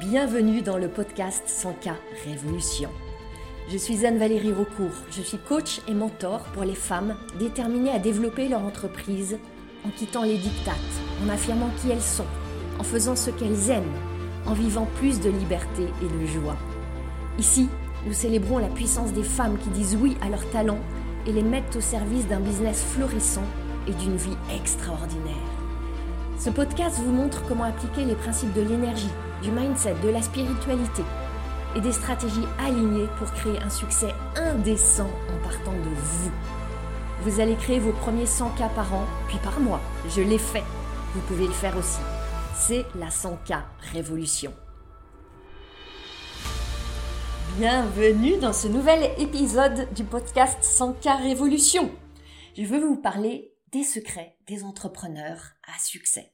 Bienvenue dans le podcast 100K Révolution. Je suis Anne-Valérie Raucourt, je suis coach et mentor pour les femmes déterminées à développer leur entreprise en quittant les dictates, en affirmant qui elles sont, en faisant ce qu'elles aiment, en vivant plus de liberté et de joie. Ici, nous célébrons la puissance des femmes qui disent oui à leurs talents et les mettent au service d'un business florissant et d'une vie extraordinaire. Ce podcast vous montre comment appliquer les principes de l'énergie, du mindset, de la spiritualité et des stratégies alignées pour créer un succès indécent en partant de vous. Vous allez créer vos premiers 100 k par an, puis par mois. Je l'ai fait. Vous pouvez le faire aussi. C'est la 100K Révolution. Bienvenue dans ce nouvel épisode du podcast 100K Révolution. Je veux vous parler des secrets des entrepreneurs à succès.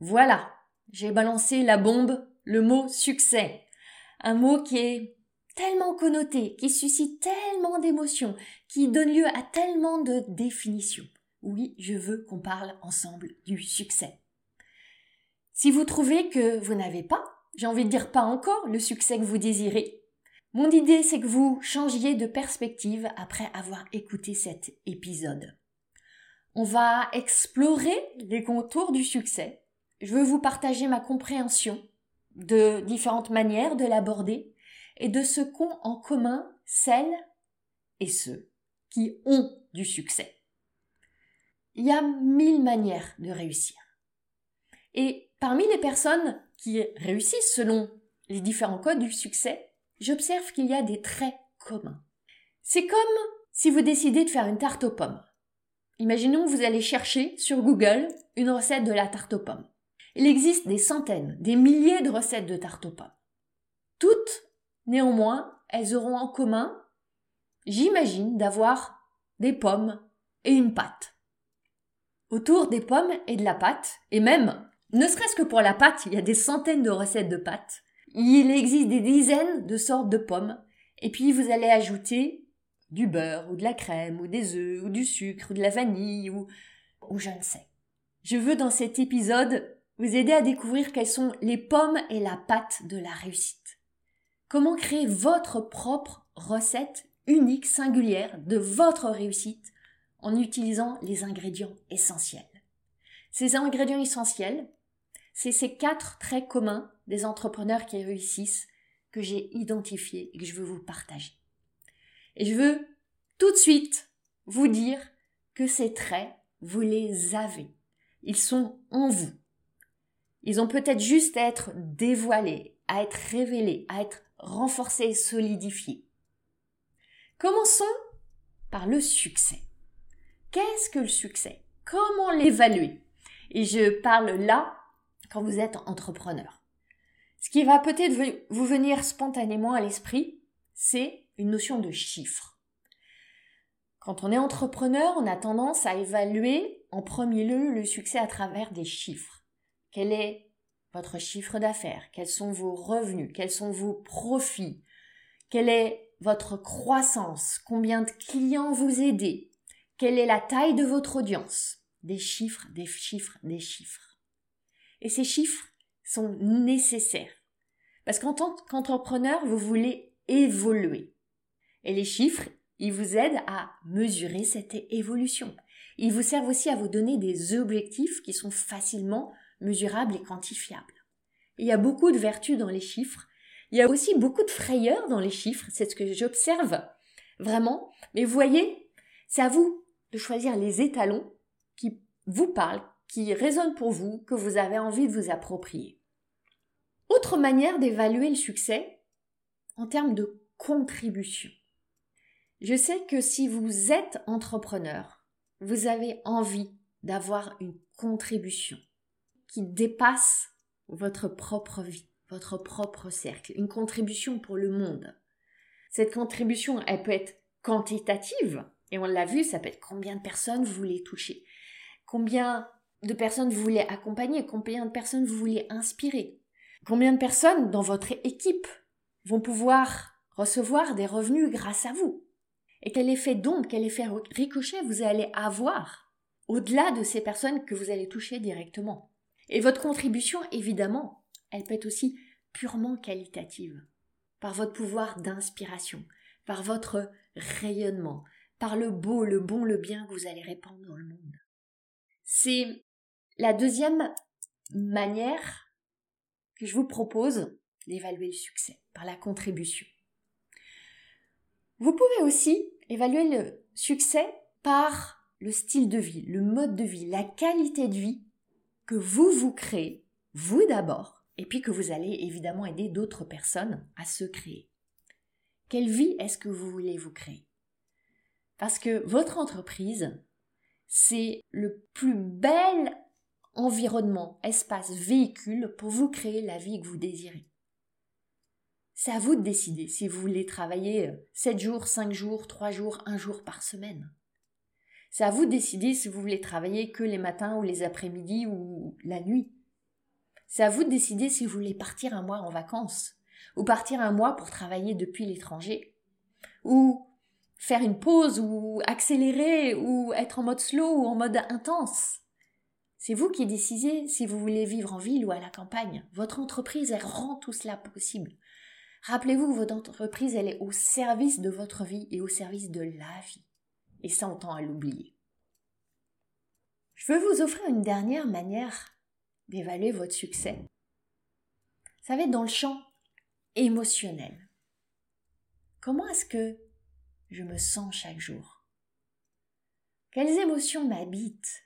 Voilà, j'ai balancé la bombe, le mot succès. Un mot qui est tellement connoté, qui suscite tellement d'émotions, qui donne lieu à tellement de définitions. Oui, je veux qu'on parle ensemble du succès. Si vous trouvez que vous n'avez pas, j'ai envie de dire pas encore, le succès que vous désirez, mon idée c'est que vous changiez de perspective après avoir écouté cet épisode. On va explorer les contours du succès. Je veux vous partager ma compréhension de différentes manières de l'aborder et de ce qu'ont en commun celles et ceux qui ont du succès. Il y a mille manières de réussir. Et parmi les personnes qui réussissent selon les différents codes du succès, j'observe qu'il y a des traits communs. C'est comme si vous décidez de faire une tarte aux pommes. Imaginons que vous allez chercher sur Google une recette de la tarte aux pommes. Il existe des centaines, des milliers de recettes de tarte aux pommes. Toutes, néanmoins, elles auront en commun, j'imagine, d'avoir des pommes et une pâte. Autour des pommes et de la pâte, et même, ne serait-ce que pour la pâte, il y a des centaines de recettes de pâte. Il existe des dizaines de sortes de pommes, et puis vous allez ajouter du beurre ou de la crème ou des œufs ou du sucre ou de la vanille ou, je ne sais. Je veux dans cet épisode vous aider à découvrir quelles sont les pommes et la pâte de la réussite. Comment créer votre propre recette unique, singulière de votre réussite en utilisant les ingrédients essentiels. Ces ingrédients essentiels, c'est ces quatre traits communs des entrepreneurs qui réussissent que j'ai identifiés et que je veux vous partager. Et je veux tout de suite vous dire que ces traits, vous les avez. Ils sont en vous. Ils ont peut-être juste à être dévoilés, à être révélés, à être renforcés et solidifiés. Commençons par le succès. Qu'est-ce que le succès? Comment l'évaluer? Et je parle là quand vous êtes entrepreneur. Ce qui va peut-être vous venir spontanément à l'esprit, c'est une notion de chiffre. Quand on est entrepreneur, on a tendance à évaluer en premier lieu le succès à travers des chiffres. Quel est votre chiffre d'affaires? Quels sont vos revenus? Quels sont vos profits? Quelle est votre croissance? Combien de clients vous aidez? Quelle est la taille de votre audience? Des chiffres, des chiffres, des chiffres. Et ces chiffres sont nécessaires. Parce qu'en tant qu'entrepreneur, vous voulez évoluer. Et les chiffres, ils vous aident à mesurer cette évolution. Ils vous servent aussi à vous donner des objectifs qui sont facilement mesurables et quantifiables. Il y a beaucoup de vertus dans les chiffres. Il y a aussi beaucoup de frayeur dans les chiffres. C'est ce que j'observe vraiment. Mais vous voyez, c'est à vous de choisir les étalons qui vous parlent, qui résonnent pour vous, que vous avez envie de vous approprier. Autre manière d'évaluer le succès en termes de contribution. Je sais que si vous êtes entrepreneur, vous avez envie d'avoir une contribution qui dépasse votre propre vie, votre propre cercle, une contribution pour le monde. Cette contribution, elle peut être quantitative, et on l'a vu, ça peut être combien de personnes vous voulez toucher, combien de personnes vous voulez accompagner, combien de personnes vous voulez inspirer, combien de personnes dans votre équipe vont pouvoir recevoir des revenus grâce à vous et quel effet d'ombre, quel effet ricochet vous allez avoir au-delà de ces personnes que vous allez toucher directement. Et votre contribution, évidemment, elle peut être aussi purement qualitative, par votre pouvoir d'inspiration, par votre rayonnement, par le beau, le bon, le bien que vous allez répandre dans le monde. C'est la deuxième manière que je vous propose d'évaluer le succès, par la contribution. Vous pouvez aussi évaluer le succès par le style de vie, le mode de vie, la qualité de vie que vous vous créez, vous d'abord, et puis que vous allez évidemment aider d'autres personnes à se créer. Quelle vie est-ce que vous voulez vous créer? Parce que votre entreprise, c'est le plus bel environnement, espace, véhicule pour vous créer la vie que vous désirez. C'est à vous de décider si vous voulez travailler 7 jours, 5 jours, 3 jours, 1 jour par semaine. C'est à vous de décider si vous voulez travailler que les matins ou les après-midi ou la nuit. C'est à vous de décider si vous voulez partir un mois en vacances, ou partir un mois pour travailler depuis l'étranger, ou faire une pause, ou accélérer, ou être en mode slow ou en mode intense. C'est vous qui décidez si vous voulez vivre en ville ou à la campagne. Votre entreprise, rend tout cela possible. Rappelez-vous que votre entreprise, elle est au service de votre vie et au service de la vie. Et ça, on tend à l'oublier. Je veux vous offrir une dernière manière d'évaluer votre succès. Ça va être dans le champ émotionnel. Comment est-ce que je me sens chaque jour? Quelles émotions m'habitent?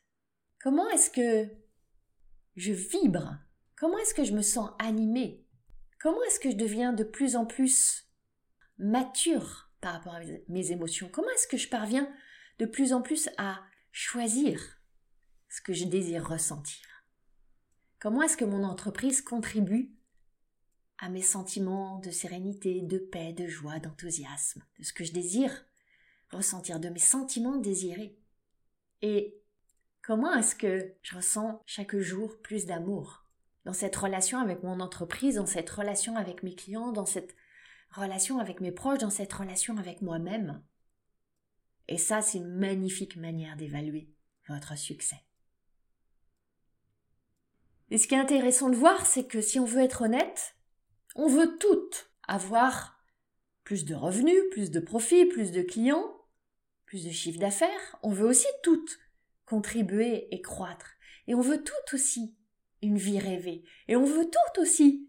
Comment est-ce que je vibre? Comment est-ce que je me sens animée? Comment est-ce que je deviens de plus en plus mature par rapport à mes émotions? Comment est-ce que je parviens de plus en plus à choisir ce que je désire ressentir? Comment est-ce que mon entreprise contribue à mes sentiments de sérénité, de paix, de joie, d'enthousiasme, de ce que je désire ressentir, de mes sentiments désirés? Et comment est-ce que je ressens chaque jour plus d'amour? Dans cette relation avec mon entreprise, dans cette relation avec mes clients, dans cette relation avec mes proches, dans cette relation avec moi-même Et ça, c'est une magnifique manière d'évaluer votre succès. Et ce qui est intéressant de voir, c'est que si on veut être honnête, on veut toutes avoir plus de revenus, plus de profits, plus de clients, plus de chiffre d'affaires. On veut aussi toutes contribuer et croître. Et on veut toutes aussi une vie rêvée. Et on veut toutes aussi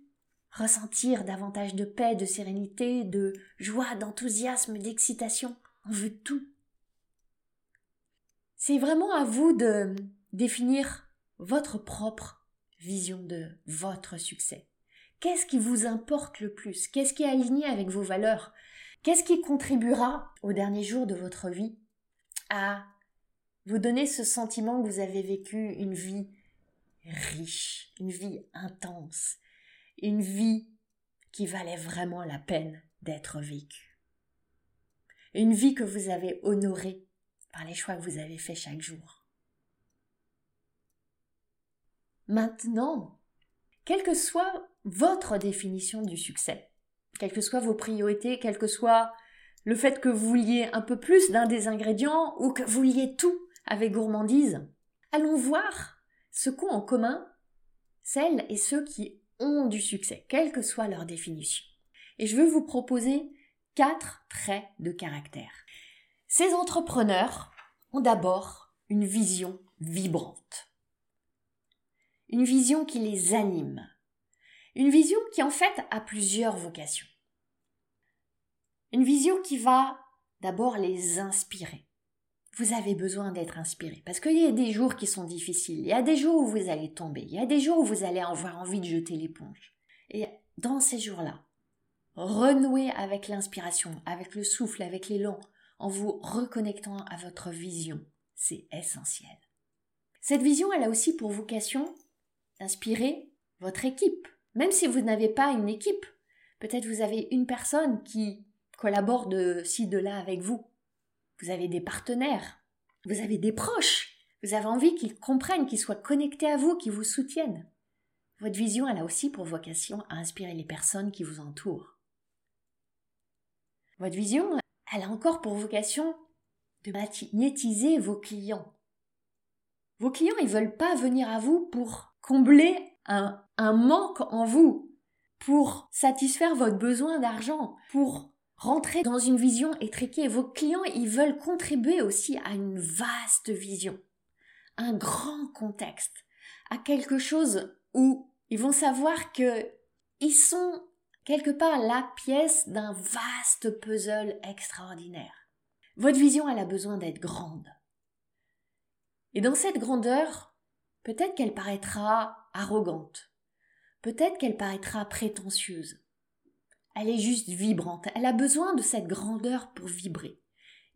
ressentir davantage de paix, de sérénité, de joie, d'enthousiasme, d'excitation. On veut tout. C'est vraiment à vous de définir votre propre vision de votre succès. Qu'est-ce qui vous importe le plus? Qu'est-ce qui est aligné avec vos valeurs? Qu'est-ce qui contribuera au dernier jour de votre vie à vous donner ce sentiment que vous avez vécu une vie riche, une vie intense, une vie qui valait vraiment la peine d'être vécue. Une vie que vous avez honorée par les choix que vous avez faits chaque jour. Maintenant, quelle que soit votre définition du succès, quelles que soient vos priorités, quel que soit le fait que vous vouliez un peu plus d'un des ingrédients ou que vous vouliez tout avec gourmandise, allons voir ce qu'ont en commun celles et ceux qui ont du succès, quelle que soit leur définition. Et je veux vous proposer quatre traits de caractère. Ces entrepreneurs ont d'abord une vision vibrante une vision qui les anime, une vision qui en fait a plusieurs vocations. Une vision qui va d'abord les inspirer. Vous avez besoin d'être inspiré parce qu'il y a des jours qui sont difficiles, il y a des jours où vous allez tomber, il y a des jours où vous allez avoir envie de jeter l'éponge. Et dans ces jours-là, renouer avec l'inspiration, avec le souffle, avec l'élan, en vous reconnectant à votre vision, c'est essentiel. Cette vision, elle a aussi pour vocation d'inspirer votre équipe. Même si vous n'avez pas une équipe, peut-être vous avez une personne qui collabore de ci, de là avec vous. Vous avez des partenaires, vous avez des proches, vous avez envie qu'ils comprennent, qu'ils soient connectés à vous, qu'ils vous soutiennent. Votre vision, elle a aussi pour vocation à inspirer les personnes qui vous entourent. Votre vision, elle a encore pour vocation de magnétiser vos clients. Vos clients, ils veulent pas venir à vous pour combler un, un manque en vous pour satisfaire votre besoin d'argent, pour rentrer dans une vision étriquée. Vos clients, ils veulent contribuer aussi à une vaste vision, un grand contexte, à quelque chose où ils vont savoir que ils sont quelque part la pièce d'un vaste puzzle extraordinaire. Votre vision, elle a besoin d'être grande. Et dans cette grandeur, peut-être qu'elle paraîtra arrogante, peut-être qu'elle paraîtra prétentieuse. Elle est juste vibrante, elle a besoin de cette grandeur pour vibrer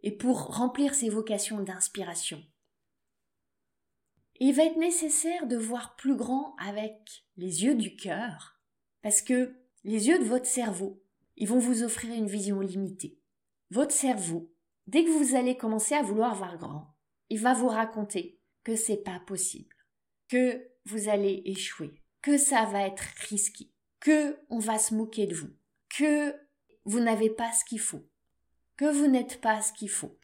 et pour remplir ses vocations d'inspiration. Il va être nécessaire de voir plus grand avec les yeux du cœur, parce que les yeux de votre cerveau, ils vont vous offrir une vision limitée. Votre cerveau, dès que vous allez commencer à vouloir voir grand, il va vous raconter que c'est pas possible, que vous allez échouer, que ça va être risqué, que on va se moquer de vous, que vous n'avez pas ce qu'il faut, que vous n'êtes pas ce qu'il faut,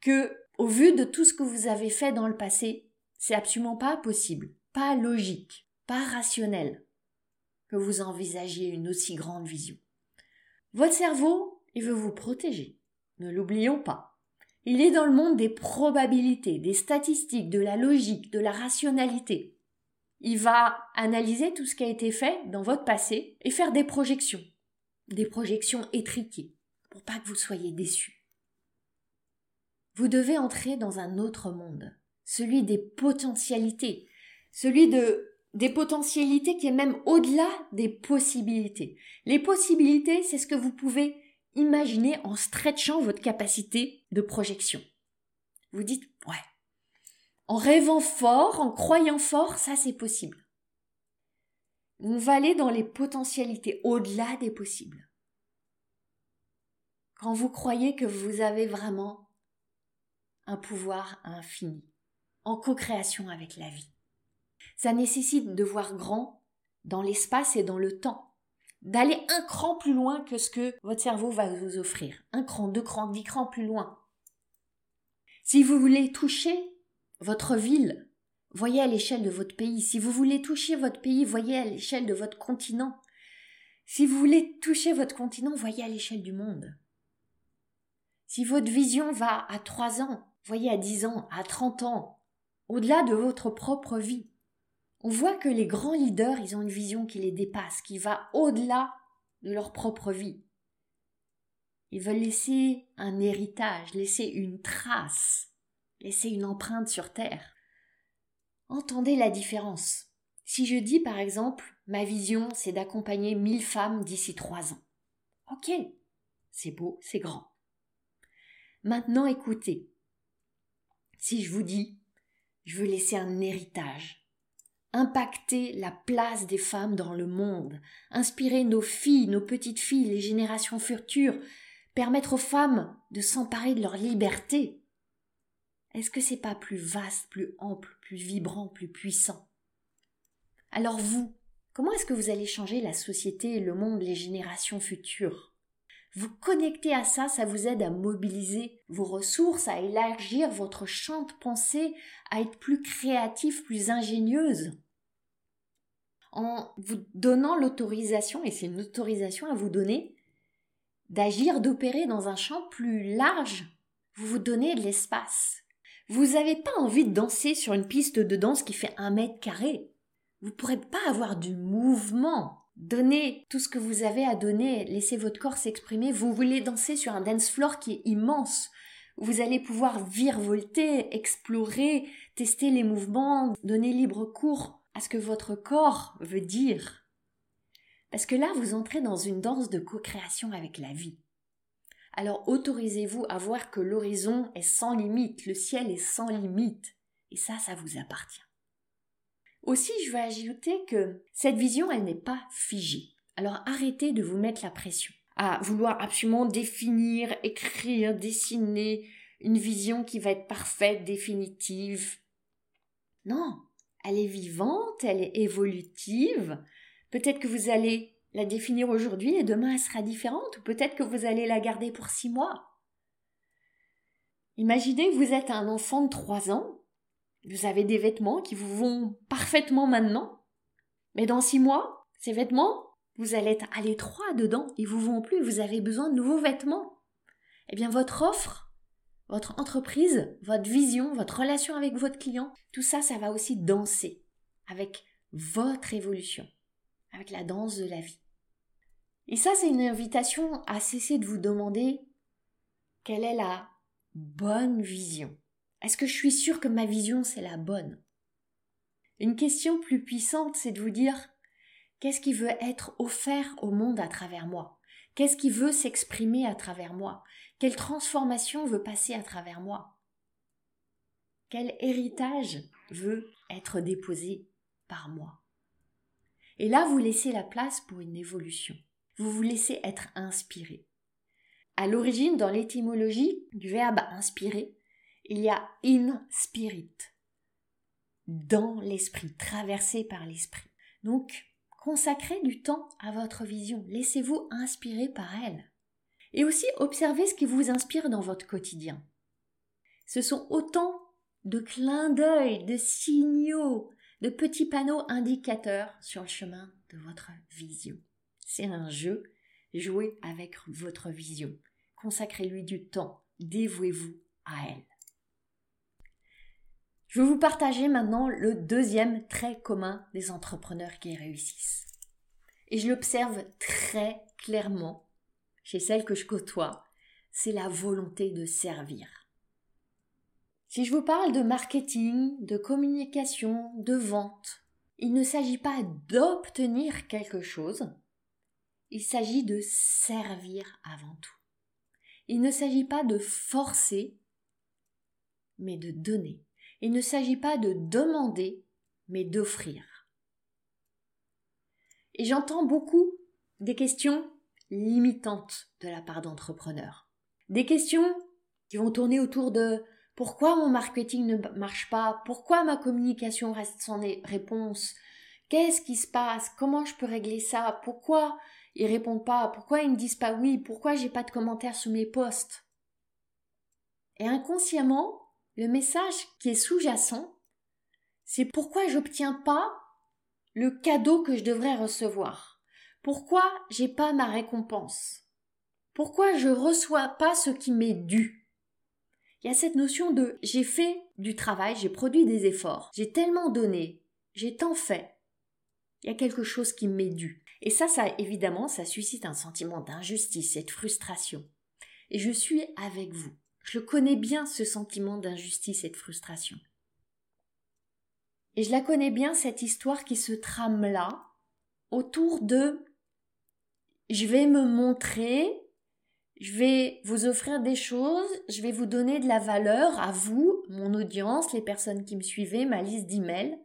que, au vu de tout ce que vous avez fait dans le passé, c'est absolument pas possible, pas logique, pas rationnel que vous envisagiez une aussi grande vision. Votre cerveau, il veut vous protéger. Ne l'oublions pas. Il est dans le monde des probabilités, des statistiques, de la logique, de la rationalité. Il va analyser tout ce qui a été fait dans votre passé et faire des projections, des projections étriquées, pour pas que vous soyez déçus. Vous devez entrer dans un autre monde, celui des potentialités, celui de des potentialités qui est même au-delà des possibilités. Les possibilités, c'est ce que vous pouvez imaginer en stretchant votre capacité de projection. Vous dites, ouais, en rêvant fort, en croyant fort, ça c'est possible. On va aller dans les potentialités, au-delà des possibles. Quand vous croyez que vous avez vraiment un pouvoir infini, en co-création avec la vie. Ça nécessite de voir grand dans l'espace et dans le temps. D'aller un cran plus loin que ce que votre cerveau va vous offrir. Un cran, deux crans, dix crans plus loin. Si vous voulez toucher votre ville, voyez à l'échelle de votre pays. Si vous voulez toucher votre pays, voyez à l'échelle de votre continent. Si vous voulez toucher votre continent, voyez à l'échelle du monde. Si votre vision va à trois ans, voyez à dix ans, à trente ans, au-delà de votre propre vie. On voit que les grands leaders, ils ont une vision qui les dépasse, qui va au-delà de leur propre vie. Ils veulent laisser un héritage, laisser une trace, laisser une empreinte sur Terre. Entendez la différence. Si je dis par exemple, ma vision, c'est d'accompagner mille femmes d'ici trois ans. Ok, c'est beau, c'est grand. Maintenant écoutez. Si je vous dis, je veux laisser un héritage, impacter la place des femmes dans le monde, inspirer nos filles, nos petites filles, les générations futures, permettre aux femmes de s'emparer de leur liberté. Est-ce que c'est pas plus vaste, plus ample, plus vibrant, plus puissant Alors vous, comment est-ce que vous allez changer la société, le monde, les générations futures? Vous connecter à ça, ça vous aide à mobiliser vos ressources, à élargir votre champ de pensée, à être plus créatif, plus ingénieuse en vous donnant l'autorisation, et c'est une autorisation à vous donner, d'agir, d'opérer dans un champ plus large. Vous vous donnez de l'espace. Vous n'avez pas envie de danser sur une piste de danse qui fait un mètre carré? Vous ne pourrez pas avoir du mouvement. Donnez tout ce que vous avez à donner, laissez votre corps s'exprimer. Vous voulez danser sur un dance floor qui est immense. Vous allez pouvoir virevolter, explorer, tester les mouvements, donner libre cours à ce que votre corps veut dire. Parce que là, vous entrez dans une danse de co-création avec la vie. Alors autorisez-vous à voir que l'horizon est sans limite, le ciel est sans limite, et ça, ça vous appartient. Aussi, je veux ajouter que cette vision, elle n'est pas figée. Alors arrêtez de vous mettre la pression à vouloir absolument définir, écrire, dessiner une vision qui va être parfaite, définitive. Non, elle est vivante, elle est évolutive. Peut-être que vous allez la définir aujourd'hui et demain elle sera différente, ou peut-être que vous allez la garder pour six mois. Imaginez que vous êtes un enfant de trois ans, vous avez des vêtements qui vous vont parfaitement maintenant, Mais dans six mois, ces vêtements, vous allez être à l'étroit dedans, ils vous vont plus, vous avez besoin de nouveaux vêtements. Eh bien, votre offre, votre entreprise, votre vision, votre relation avec votre client, tout ça, ça va aussi danser avec votre évolution, avec la danse de la vie. Et ça, c'est une invitation à cesser de vous demander quelle est la bonne vision. Est-ce que je suis sûre que ma vision, c'est la bonne? Une question plus puissante, c'est de vous dire qu'est-ce qui veut être offert au monde à travers moi? Qu'est-ce qui veut s'exprimer à travers moi? Quelle transformation veut passer à travers moi? Quel héritage veut être déposé par moi? Et là, vous laissez la place pour une évolution. Vous vous laissez être inspiré. À l'origine, dans l'étymologie du verbe inspirer, il y a in spirit, dans l'esprit, traversé par l'esprit. Donc, consacrez du temps à votre vision, laissez-vous inspirer par elle. Et aussi observez ce qui vous inspire dans votre quotidien. Ce sont autant de clins d'œil, de signaux, de petits panneaux indicateurs sur le chemin de votre vision. C'est un jeu, jouez avec votre vision. Consacrez-lui du temps, dévouez-vous à elle. Je vais vous partager maintenant le deuxième trait commun des entrepreneurs qui réussissent. Et je l'observe très clairement chez celles que je côtoie, c'est la volonté de servir. Si je vous parle de marketing, de communication, de vente, il ne s'agit pas d'obtenir quelque chose, il s'agit de servir avant tout. Il ne s'agit pas de forcer, mais de donner. Il ne s'agit pas de demander, mais d'offrir. Et j'entends beaucoup des questions limitantes de la part d'entrepreneurs. Des questions qui vont tourner autour de pourquoi mon marketing ne marche pas, pourquoi ma communication reste sans réponse, qu'est-ce qui se passe, comment je peux régler ça, pourquoi ils répondent pas, pourquoi ils me disent pas oui, pourquoi j'ai pas de commentaires sous mes posts? Et inconsciemment, le message qui est sous-jacent, c'est pourquoi j'obtiens pas le cadeau que je devrais recevoir? Pourquoi j'ai pas ma récompense? Pourquoi je reçois pas ce qui m'est dû? Il y a cette notion de j'ai fait du travail, j'ai produit des efforts, j'ai tellement donné, j'ai tant fait. Il y a quelque chose qui m'est dû. Et ça, ça, évidemment, ça suscite un sentiment d'injustice et de frustration. Et je suis avec vous. Je connais bien ce sentiment d'injustice et de frustration. Et je la connais bien, cette histoire qui se trame là, autour de je vais me montrer, je vais vous offrir des choses, je vais vous donner de la valeur à vous, mon audience, les personnes qui me suivent, ma liste d'emails,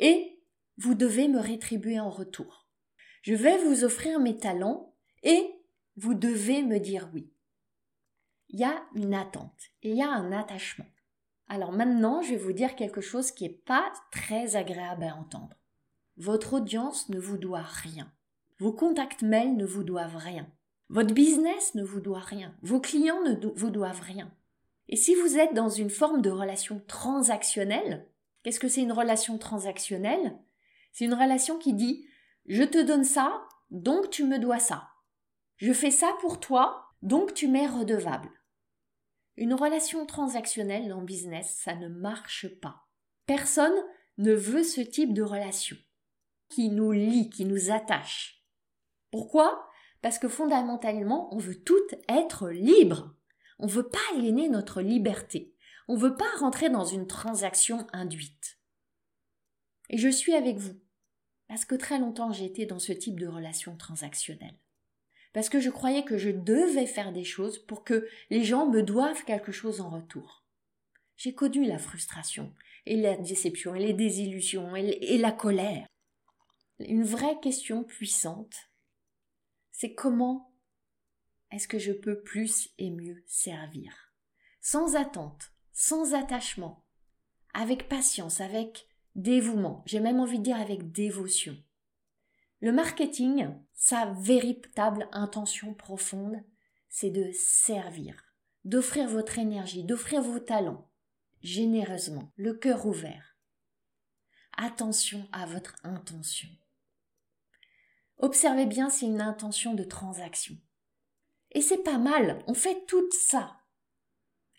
et vous devez me rétribuer en retour. Je vais vous offrir mes talents et vous devez me dire oui il y a une attente et il y a un attachement. Alors maintenant, je vais vous dire quelque chose qui n'est pas très agréable à entendre. Votre audience ne vous doit rien. Vos contacts mails ne vous doivent rien. Votre business ne vous doit rien. Vos clients ne vous doivent rien. Et si vous êtes dans une forme de relation transactionnelle, qu'est-ce que c'est une relation transactionnelle? C'est une relation qui dit je te donne ça, donc tu me dois ça. Je fais ça pour toi, donc tu m'es redevable. Une relation transactionnelle le business, ça ne marche pas. Personne ne veut ce type de relation qui nous lie, qui nous attache. Pourquoi? Parce que fondamentalement, on veut toutes être libres. On ne veut pas aliéner notre liberté. On ne veut pas rentrer dans une transaction induite. Et je suis avec vous. Parce que très longtemps j'ai été dans ce type de relation transactionnelle parce que je croyais que je devais faire des choses pour que les gens me doivent quelque chose en retour. J'ai connu la frustration, et la déception, et les désillusions, et la colère. Une vraie question puissante, c'est comment est-ce que je peux plus et mieux servir? Sans attente, sans attachement, avec patience, avec dévouement, j'ai même envie de dire avec dévotion. Le marketing, sa véritable intention profonde, c'est de servir, d'offrir votre énergie, d'offrir vos talents, généreusement, le cœur ouvert. Attention à votre intention. Observez bien a une intention de transaction. Et c'est pas mal, on fait tout ça.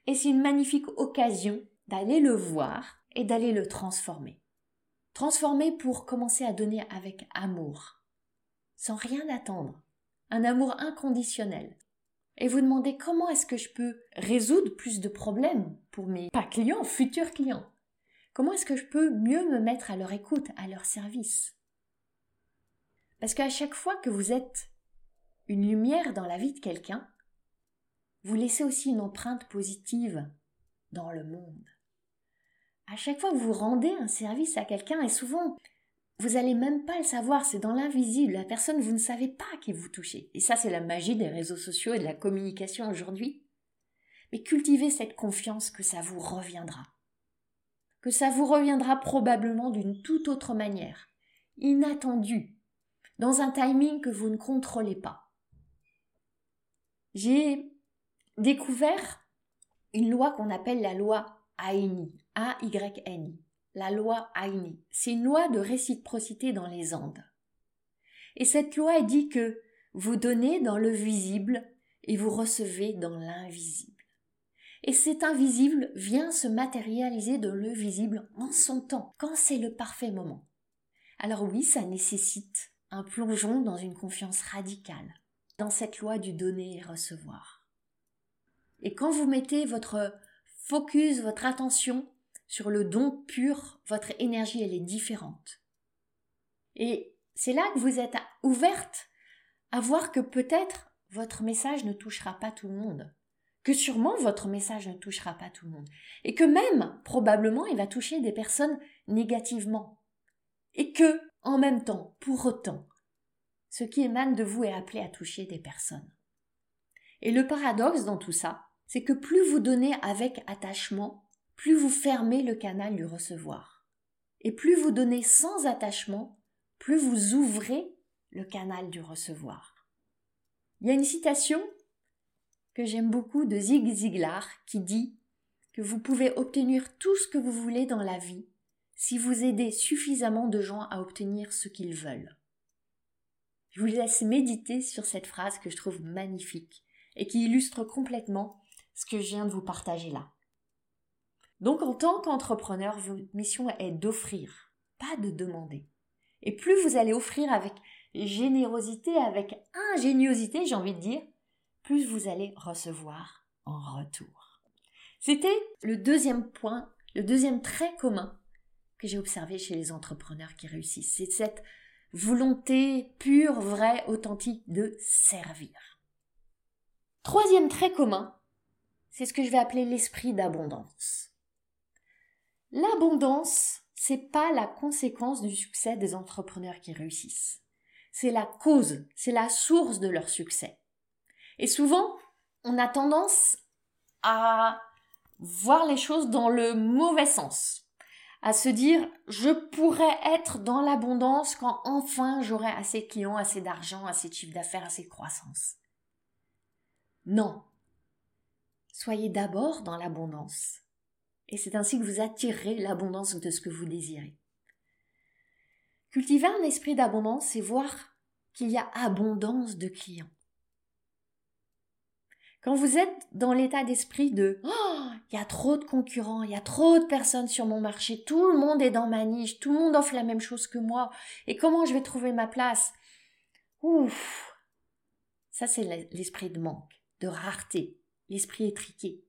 Et c'est une magnifique occasion d'aller le voir et d'aller le transformer. Transformer pour commencer à donner avec amour, sans rien attendre, un amour inconditionnel. Et vous demandez comment est-ce que je peux résoudre plus de problèmes pour mes pas clients, futurs clients? Comment est-ce que je peux mieux me mettre à leur écoute, à leur service? Parce qu'à chaque fois que vous êtes une lumière dans la vie de quelqu'un, vous laissez aussi une empreinte positive dans le monde à chaque fois que vous rendez un service à quelqu'un, et souvent, vous n'allez même pas le savoir, c'est dans l'invisible, la personne, vous ne savez pas qui vous touchez. Et ça, c'est la magie des réseaux sociaux et de la communication aujourd'hui. Mais cultivez cette confiance que ça vous reviendra. Que ça vous reviendra probablement d'une toute autre manière, inattendue, dans un timing que vous ne contrôlez pas. J'ai découvert une loi qu'on appelle la loi Aini, A-Y-N-I, la loi Aini. C'est une loi de réciprocité dans les Andes. Et cette loi dit que vous donnez dans le visible et vous recevez dans l'invisible. Et cet invisible vient se matérialiser dans le visible en son temps, quand c'est le parfait moment. Alors oui, ça nécessite un plongeon dans une confiance radicale, dans cette loi du donner et recevoir. Et quand vous mettez votre focus votre attention sur le don pur, votre énergie, elle est différente. Et c'est là que vous êtes ouverte à voir que peut-être votre message ne touchera pas tout le monde, que sûrement votre message ne touchera pas tout le monde, et que même, probablement, il va toucher des personnes négativement, et que, en même temps, pour autant, ce qui émane de vous est appelé à toucher des personnes. Et le paradoxe dans tout ça, c'est que plus vous donnez avec attachement, plus vous fermez le canal du recevoir. Et plus vous donnez sans attachement, plus vous ouvrez le canal du recevoir. Il y a une citation que j'aime beaucoup de Zig Ziglar qui dit que vous pouvez obtenir tout ce que vous voulez dans la vie si vous aidez suffisamment de gens à obtenir ce qu'ils veulent. Je vous laisse méditer sur cette phrase que je trouve magnifique et qui illustre complètement ce que je viens de vous partager là. Donc en tant qu'entrepreneur, votre mission est d'offrir, pas de demander. Et plus vous allez offrir avec générosité, avec ingéniosité, j'ai envie de dire, plus vous allez recevoir en retour. C'était le deuxième point, le deuxième trait commun que j'ai observé chez les entrepreneurs qui réussissent. C'est cette volonté pure, vraie, authentique de servir. Troisième trait commun, c'est ce que je vais appeler l'esprit d'abondance. L'abondance, c'est pas la conséquence du succès des entrepreneurs qui réussissent. C'est la cause, c'est la source de leur succès. Et souvent, on a tendance à voir les choses dans le mauvais sens, à se dire je pourrais être dans l'abondance quand enfin j'aurai assez de clients, assez d'argent, assez de chiffre d'affaires, assez de croissance. Non, Soyez d'abord dans l'abondance. Et c'est ainsi que vous attirerez l'abondance de ce que vous désirez. Cultiver un esprit d'abondance, c'est voir qu'il y a abondance de clients. Quand vous êtes dans l'état d'esprit de oh, il y a trop de concurrents, il y a trop de personnes sur mon marché, tout le monde est dans ma niche, tout le monde offre la même chose que moi, et comment je vais trouver ma place? Ouf Ça, c'est l'esprit de manque, de rareté, l'esprit étriqué.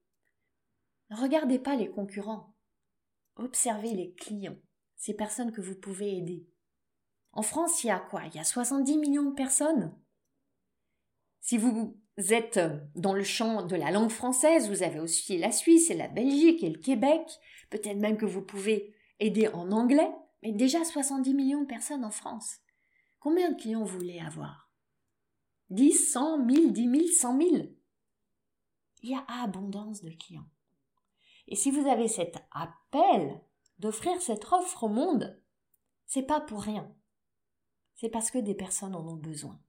Regardez pas les concurrents. Observez les clients, ces personnes que vous pouvez aider. En France, il y a quoi? Il y a 70 millions de personnes? Si vous êtes dans le champ de la langue française, vous avez aussi la Suisse et la Belgique et le Québec. Peut-être même que vous pouvez aider en anglais. Mais déjà 70 millions de personnes en France. Combien de clients vous voulez avoir? 10, 100, 1000, 10 000, 100 000 il y a abondance de clients. Et si vous avez cet appel d'offrir cette offre au monde, c'est pas pour rien. C'est parce que des personnes en ont besoin.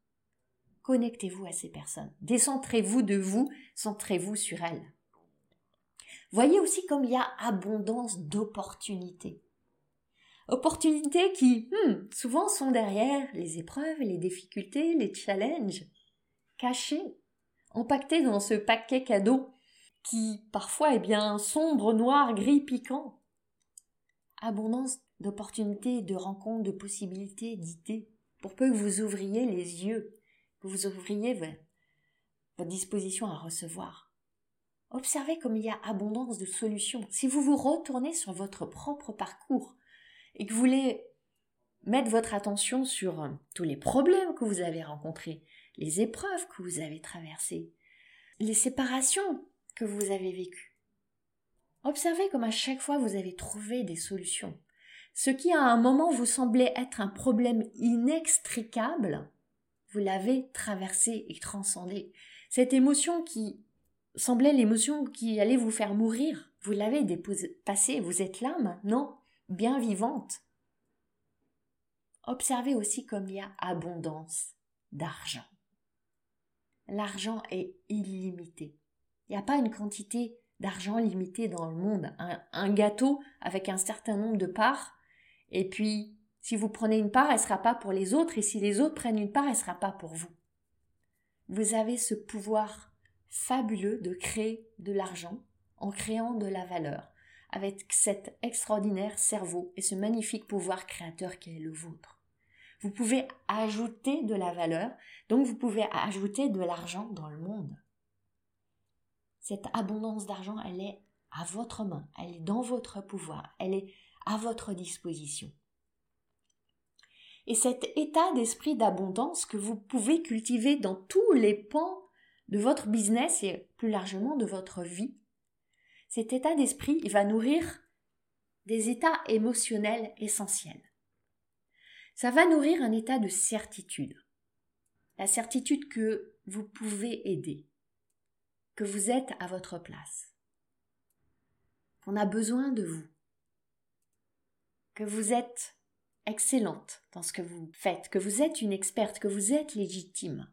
Connectez-vous à ces personnes. Décentrez-vous de vous, centrez-vous sur elles. Voyez aussi comme il y a abondance d'opportunités. Opportunités qui, hmm, souvent sont derrière les épreuves, les difficultés, les challenges, cachés, empaquetés dans ce paquet cadeau qui parfois est bien sombre, noir, gris, piquant. Abondance d'opportunités, de rencontres, de possibilités, d'idées, pour peu que vous ouvriez les yeux, que vous ouvriez votre disposition à recevoir. Observez comme il y a abondance de solutions. Si vous vous retournez sur votre propre parcours et que vous voulez mettre votre attention sur euh, tous les problèmes que vous avez rencontrés, les épreuves que vous avez traversées, les séparations que vous avez vécues. Observez comme à chaque fois vous avez trouvé des solutions. Ce qui à un moment vous semblait être un problème inextricable, vous l'avez traversé et transcendé. Cette émotion qui semblait l'émotion qui allait vous faire mourir, vous l'avez dépassée, vous êtes là maintenant, bien vivante. Observez aussi comme il y a abondance d'argent. L'argent est illimité. Il n'y a pas une quantité d'argent limitée dans le monde. Un, gâteau avec un certain nombre de parts, et puis si vous prenez une part, elle ne sera pas pour les autres, et si les autres prennent une part, elle ne sera pas pour vous. Vous avez ce pouvoir fabuleux de créer de l'argent en créant de la valeur, avec cet extraordinaire cerveau et ce magnifique pouvoir créateur qui est le vôtre. Vous pouvez ajouter de la valeur, donc vous pouvez ajouter de l'argent dans le monde. Cette abondance d'argent, elle est à votre main, elle est dans votre pouvoir, elle est à votre disposition. Et cet état d'esprit d'abondance que vous pouvez cultiver dans tous les pans de votre business et plus largement de votre vie, cet état d'esprit va nourrir des états émotionnels essentiels. Ça va nourrir un état de certitude. La certitude que vous pouvez aider, que vous êtes à votre place, qu'on a besoin de vous, que vous êtes excellente dans ce que vous faites, que vous êtes une experte, que vous êtes légitime.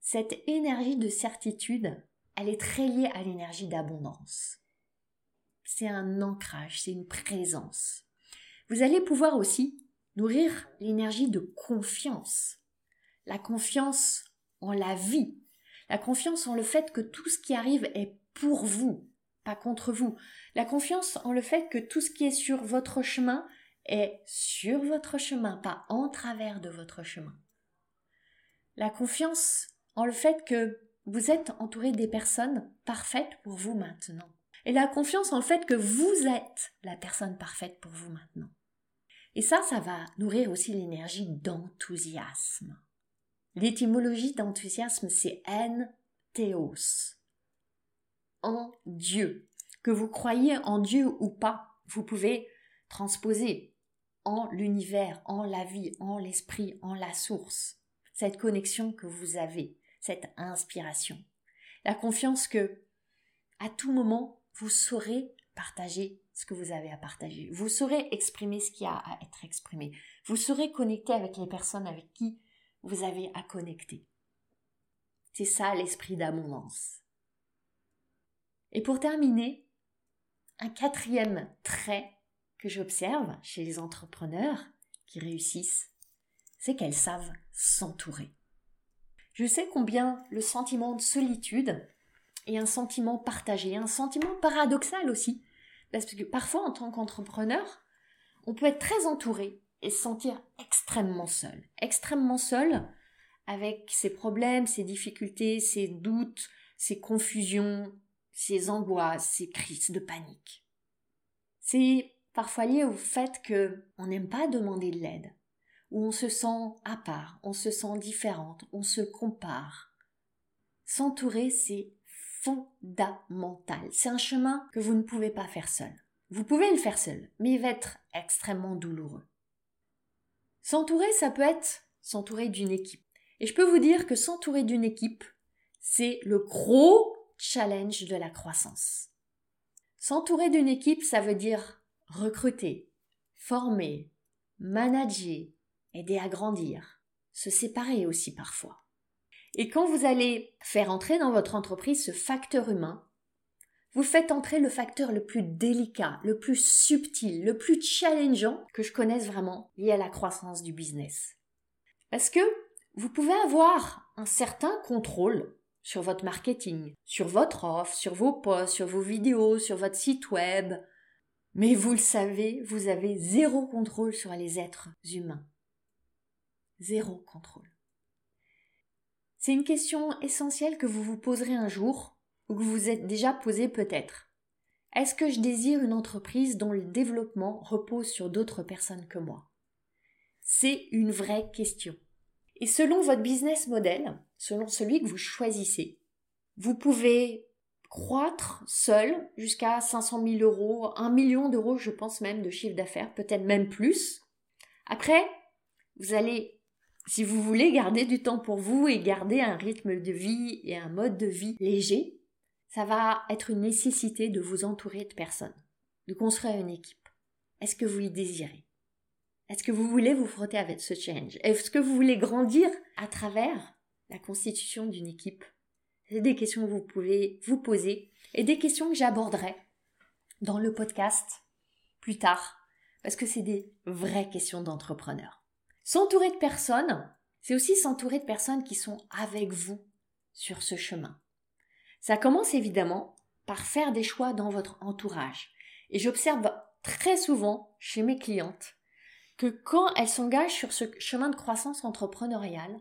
Cette énergie de certitude, elle est très liée à l'énergie d'abondance. C'est un ancrage, c'est une présence. Vous allez pouvoir aussi nourrir l'énergie de confiance. La confiance en la vie. La confiance en le fait que tout ce qui arrive est pour vous, pas contre vous. La confiance en le fait que tout ce qui est sur votre chemin est sur votre chemin, pas en travers de votre chemin. La confiance en le fait que vous êtes entouré des personnes parfaites pour vous maintenant. Et la confiance en le fait que vous êtes la personne parfaite pour vous maintenant. Et ça, ça va nourrir aussi l'énergie d'enthousiasme. L'étymologie d'enthousiasme, c'est en théos. En Dieu. Que vous croyez en Dieu ou pas, vous pouvez transposer en l'univers, en la vie, en l'esprit, en la source. Cette connexion que vous avez, cette inspiration. La confiance que, à tout moment, vous saurez partager ce que vous avez à partager. Vous saurez exprimer ce qui a à être exprimé. Vous saurez connecter avec les personnes avec qui vous avez à connecter. C'est ça l'esprit d'abondance. Et pour terminer, un quatrième trait que j'observe chez les entrepreneurs qui réussissent, c'est qu'elles savent s'entourer. Je sais combien le sentiment de solitude est un sentiment partagé, un sentiment paradoxal aussi, parce que parfois en tant qu'entrepreneur, on peut être très entouré et se sentir extrêmement seul, extrêmement seul avec ses problèmes, ses difficultés, ses doutes, ses confusions, ses angoisses, ses crises de panique. C'est parfois lié au fait que on n'aime pas demander de l'aide, où on se sent à part, on se sent différente, on se compare. S'entourer, c'est fondamental. C'est un chemin que vous ne pouvez pas faire seul. Vous pouvez le faire seul, mais il va être extrêmement douloureux. S'entourer, ça peut être s'entourer d'une équipe. Et je peux vous dire que s'entourer d'une équipe, c'est le gros challenge de la croissance. S'entourer d'une équipe, ça veut dire recruter, former, manager, aider à grandir, se séparer aussi parfois. Et quand vous allez faire entrer dans votre entreprise ce facteur humain, vous faites entrer le facteur le plus délicat, le plus subtil, le plus challengeant que je connaisse vraiment lié à la croissance du business. Parce que vous pouvez avoir un certain contrôle sur votre marketing, sur votre offre, sur vos posts, sur vos vidéos, sur votre site web. Mais vous le savez, vous avez zéro contrôle sur les êtres humains. Zéro contrôle. C'est une question essentielle que vous vous poserez un jour, ou que vous vous êtes déjà posé peut-être. Est-ce que je désire une entreprise dont le développement repose sur d'autres personnes que moi? C'est une vraie question. Et selon votre business model, selon celui que vous choisissez, vous pouvez croître seul jusqu'à 500 000 euros, 1 million d'euros, je pense même, de chiffre d'affaires, peut-être même plus. Après, vous allez, si vous voulez garder du temps pour vous et garder un rythme de vie et un mode de vie léger, ça va être une nécessité de vous entourer de personnes, de construire une équipe. Est-ce que vous y désirez? Est-ce que vous voulez vous frotter avec ce change Est-ce que vous voulez grandir à travers la constitution d'une équipe? C'est des questions que vous pouvez vous poser et des questions que j'aborderai dans le podcast plus tard parce que c'est des vraies questions d'entrepreneurs. S'entourer de personnes, c'est aussi s'entourer de personnes qui sont avec vous sur ce chemin. Ça commence évidemment par faire des choix dans votre entourage. Et j'observe très souvent chez mes clientes que quand elles s'engagent sur ce chemin de croissance entrepreneuriale,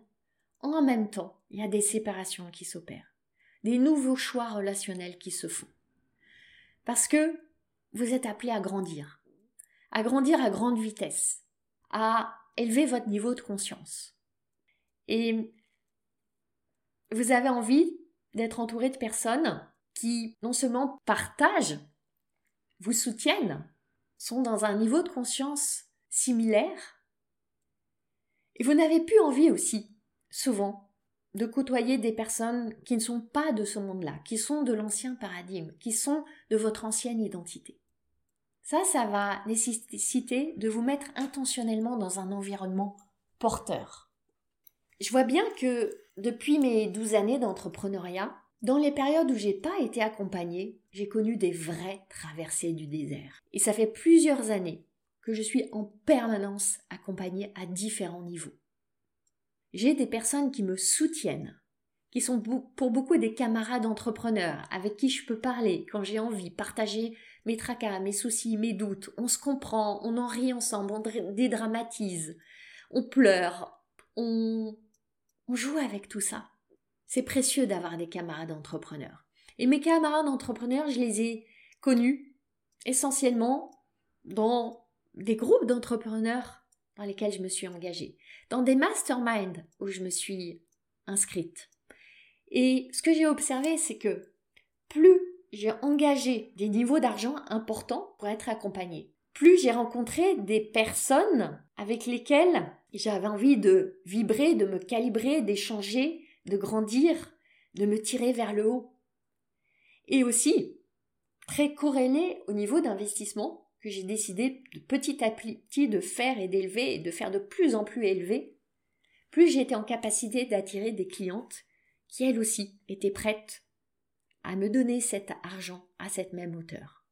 en même temps, il y a des séparations qui s'opèrent, des nouveaux choix relationnels qui se font. Parce que vous êtes appelé à grandir, à grandir à grande vitesse, à élever votre niveau de conscience. Et vous avez envie d'être entouré de personnes qui non seulement partagent, vous soutiennent, sont dans un niveau de conscience similaires. Et vous n'avez plus envie aussi, souvent, de côtoyer des personnes qui ne sont pas de ce monde-là, qui sont de l'ancien paradigme, qui sont de votre ancienne identité. Ça, ça va nécessiter de vous mettre intentionnellement dans un environnement porteur. Je vois bien que depuis mes douze années d'entrepreneuriat, dans les périodes où j'ai pas été accompagnée, j'ai connu des vraies traversées du désert. Et ça fait plusieurs années que je suis en permanence accompagnée à différents niveaux. J'ai des personnes qui me soutiennent, qui sont pour beaucoup des camarades entrepreneurs avec qui je peux parler quand j'ai envie, partager mes tracas, mes soucis, mes doutes. On se comprend, on en rit ensemble, on dédramatise, on pleure, on, on joue avec tout ça. C'est précieux d'avoir des camarades entrepreneurs. Et mes camarades entrepreneurs, je les ai connus essentiellement dans des groupes d'entrepreneurs dans lesquels je me suis engagée, dans des masterminds où je me suis inscrite. Et ce que j'ai observé, c'est que plus j'ai engagé des niveaux d'argent importants pour être accompagnée, plus j'ai rencontré des personnes avec lesquelles j'avais envie de vibrer, de me calibrer, d'échanger, de grandir, de me tirer vers le haut. Et aussi, très corrélé au niveau d'investissement, que j'ai décidé de petit à petit de faire et d'élever et de faire de plus en plus élevé, plus j'étais en capacité d'attirer des clientes qui elles aussi étaient prêtes à me donner cet argent à cette même hauteur.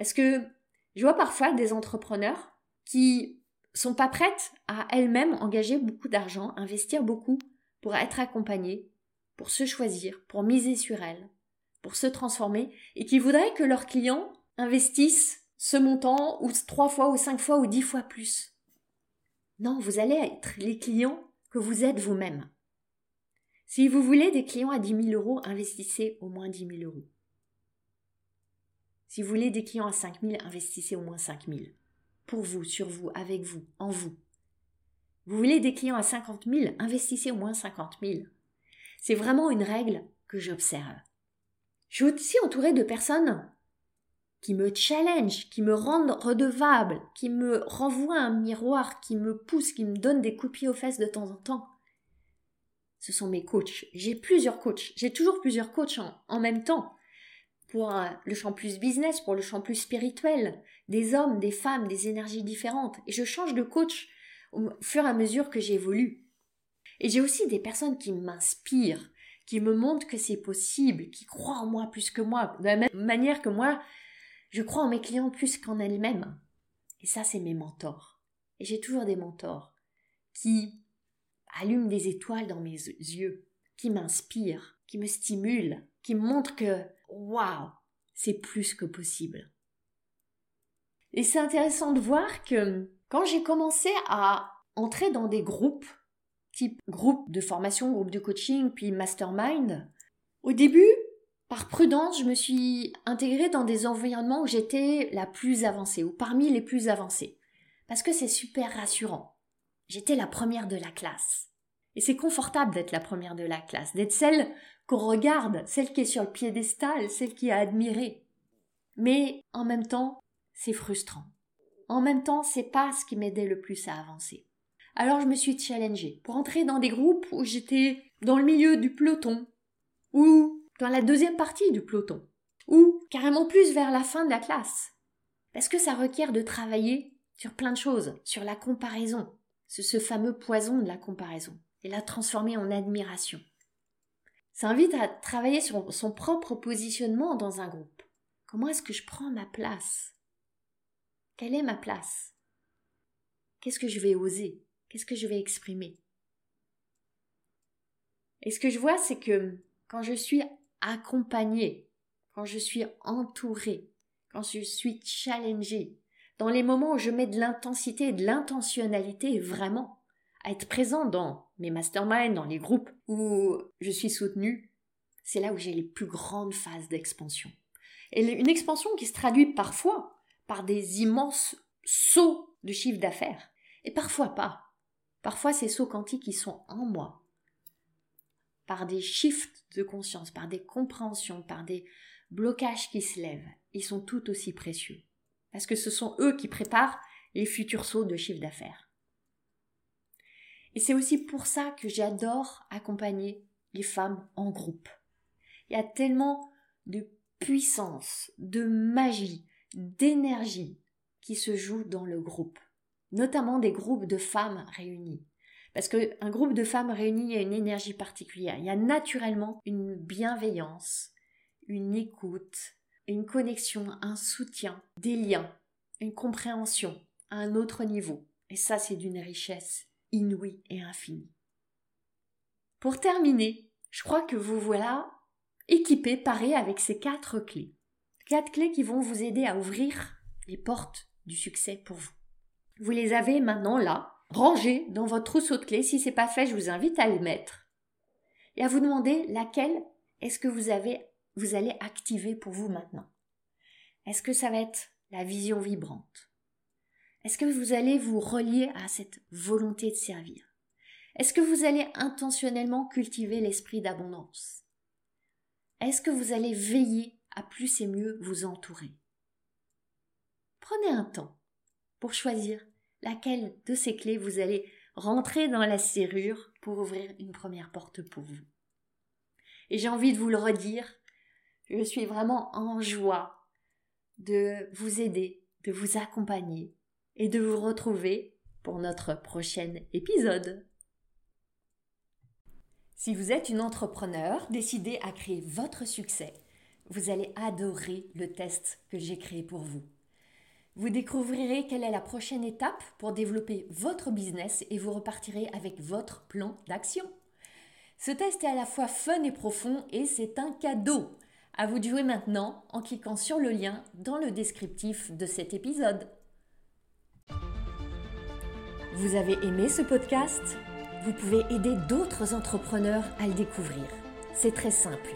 Parce que je vois parfois des entrepreneurs qui sont pas prêtes à elles-mêmes engager beaucoup d'argent, investir beaucoup pour être accompagnées, pour se choisir, pour miser sur elles, pour se transformer, et qui voudraient que leurs clients investissent ce montant ou trois fois ou cinq fois ou dix fois plus. Non, vous allez être les clients que vous êtes vous-même. Si vous voulez des clients à 10 000 euros, investissez au moins 10 000 euros. Si vous voulez des clients à 5 000, investissez au moins 5 000. Pour vous, sur vous, avec vous, en vous. Vous voulez des clients à 50 000, investissez au moins 50 000. C'est vraiment une règle que j'observe. Je suis aussi entourée de personnes qui me challenge, qui me rendent redevable, qui me renvoie un miroir, qui me pousse, qui me donne des coups de aux fesses de temps en temps. Ce sont mes coachs. J'ai plusieurs coachs. J'ai toujours plusieurs coachs en, même temps. Pour le champ plus business, pour le champ plus spirituel. Des hommes, des femmes, des énergies différentes. Et je change de coach au fur et à mesure que j'évolue. Et j'ai aussi des personnes qui m'inspirent, qui me montrent que c'est possible, qui croient en moi plus que moi, de la même manière que moi, je crois en mes clients plus qu'en elles-mêmes. Et ça, c'est mes mentors. Et j'ai toujours des mentors qui allument des étoiles dans mes yeux, qui m'inspirent, qui me stimulent, qui me montrent que, waouh, c'est plus que possible. Et c'est intéressant de voir que quand j'ai commencé à entrer dans des groupes, type groupe de formation, groupe de coaching, puis mastermind, au début, par prudence, je me suis intégrée dans des environnements où j'étais la plus avancée, ou parmi les plus avancés. Parce que c'est super rassurant. J'étais la première de la classe. Et c'est confortable d'être la première de la classe, d'être celle qu'on regarde, celle qui est sur le piédestal, celle qui est admirée. Mais en même temps, c'est frustrant. En même temps, c'est pas ce qui m'aidait le plus à avancer. Alors je me suis challengée pour entrer dans des groupes où j'étais dans le milieu du peloton, ou dans la deuxième partie du peloton, ou carrément plus vers la fin de la classe. Parce que ça requiert de travailler sur plein de choses, sur la comparaison, c'est ce fameux poison de la comparaison, et la transformer en admiration. Ça invite à travailler sur son propre positionnement dans un groupe. Comment est-ce que je prends ma place? Quelle est ma place? Qu'est-ce que je vais oser? Qu'est-ce que je vais exprimer? Et ce que je vois, c'est que quand je suis accompagnée, quand je suis entourée, quand je suis challengée, dans les moments où je mets de l'intensité et de l'intentionnalité vraiment à être présent dans mes masterminds, dans les groupes où je suis soutenue, c'est là où j'ai les plus grandes phases d'expansion. Et une expansion qui se traduit parfois par des immenses sauts de chiffre d'affaires, et parfois pas. Parfois ces sauts quantiques qui sont en moi, par des shifts de conscience, par des compréhensions, par des blocages qui se lèvent, ils sont tout aussi précieux. Parce que ce sont eux qui préparent les futurs sauts de chiffre d'affaires. Et c'est aussi pour ça que j'adore accompagner les femmes en groupe. Il y a tellement de puissance, de magie, d'énergie qui se joue dans le groupe, notamment des groupes de femmes réunies. Parce qu'un groupe de femmes réunies a une énergie particulière. Il y a naturellement une bienveillance, une écoute, une connexion, un soutien, des liens, une compréhension à un autre niveau. Et ça, c'est d'une richesse inouïe et infinie. Pour terminer, je crois que vous voilà équipés, parés avec ces quatre clés. Quatre clés qui vont vous aider à ouvrir les portes du succès pour vous. Vous les avez maintenant là, rangez dans votre trousseau de clés. Si c'est pas fait, je vous invite à les mettre et à vous demander laquelle est-ce que vous avez, vous allez activer pour vous maintenant. Est-ce que ça va être la vision vibrante? Est-ce que vous allez vous relier à cette volonté de servir? Est-ce que vous allez intentionnellement cultiver l'esprit d'abondance? Est-ce que vous allez veiller à plus et mieux vous entourer? Prenez un temps pour choisir laquelle de ces clés vous allez rentrer dans la serrure pour ouvrir une première porte pour vous. Et j'ai envie de vous le redire, je suis vraiment en joie de vous aider, de vous accompagner et de vous retrouver pour notre prochain épisode. Si vous êtes une entrepreneur décidée à créer votre succès, vous allez adorer le test que j'ai créé pour vous. Vous découvrirez quelle est la prochaine étape pour développer votre business et vous repartirez avec votre plan d'action. Ce test est à la fois fun et profond et c'est un cadeau. À vous de jouer maintenant en cliquant sur le lien dans le descriptif de cet épisode. Vous avez aimé ce podcast? Vous pouvez aider d'autres entrepreneurs à le découvrir. C'est très simple.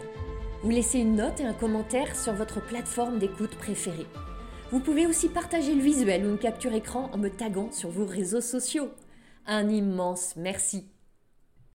Vous laissez une note et un commentaire sur votre plateforme d'écoute préférée. Vous pouvez aussi partager le visuel ou une capture écran en me taguant sur vos réseaux sociaux. Un immense merci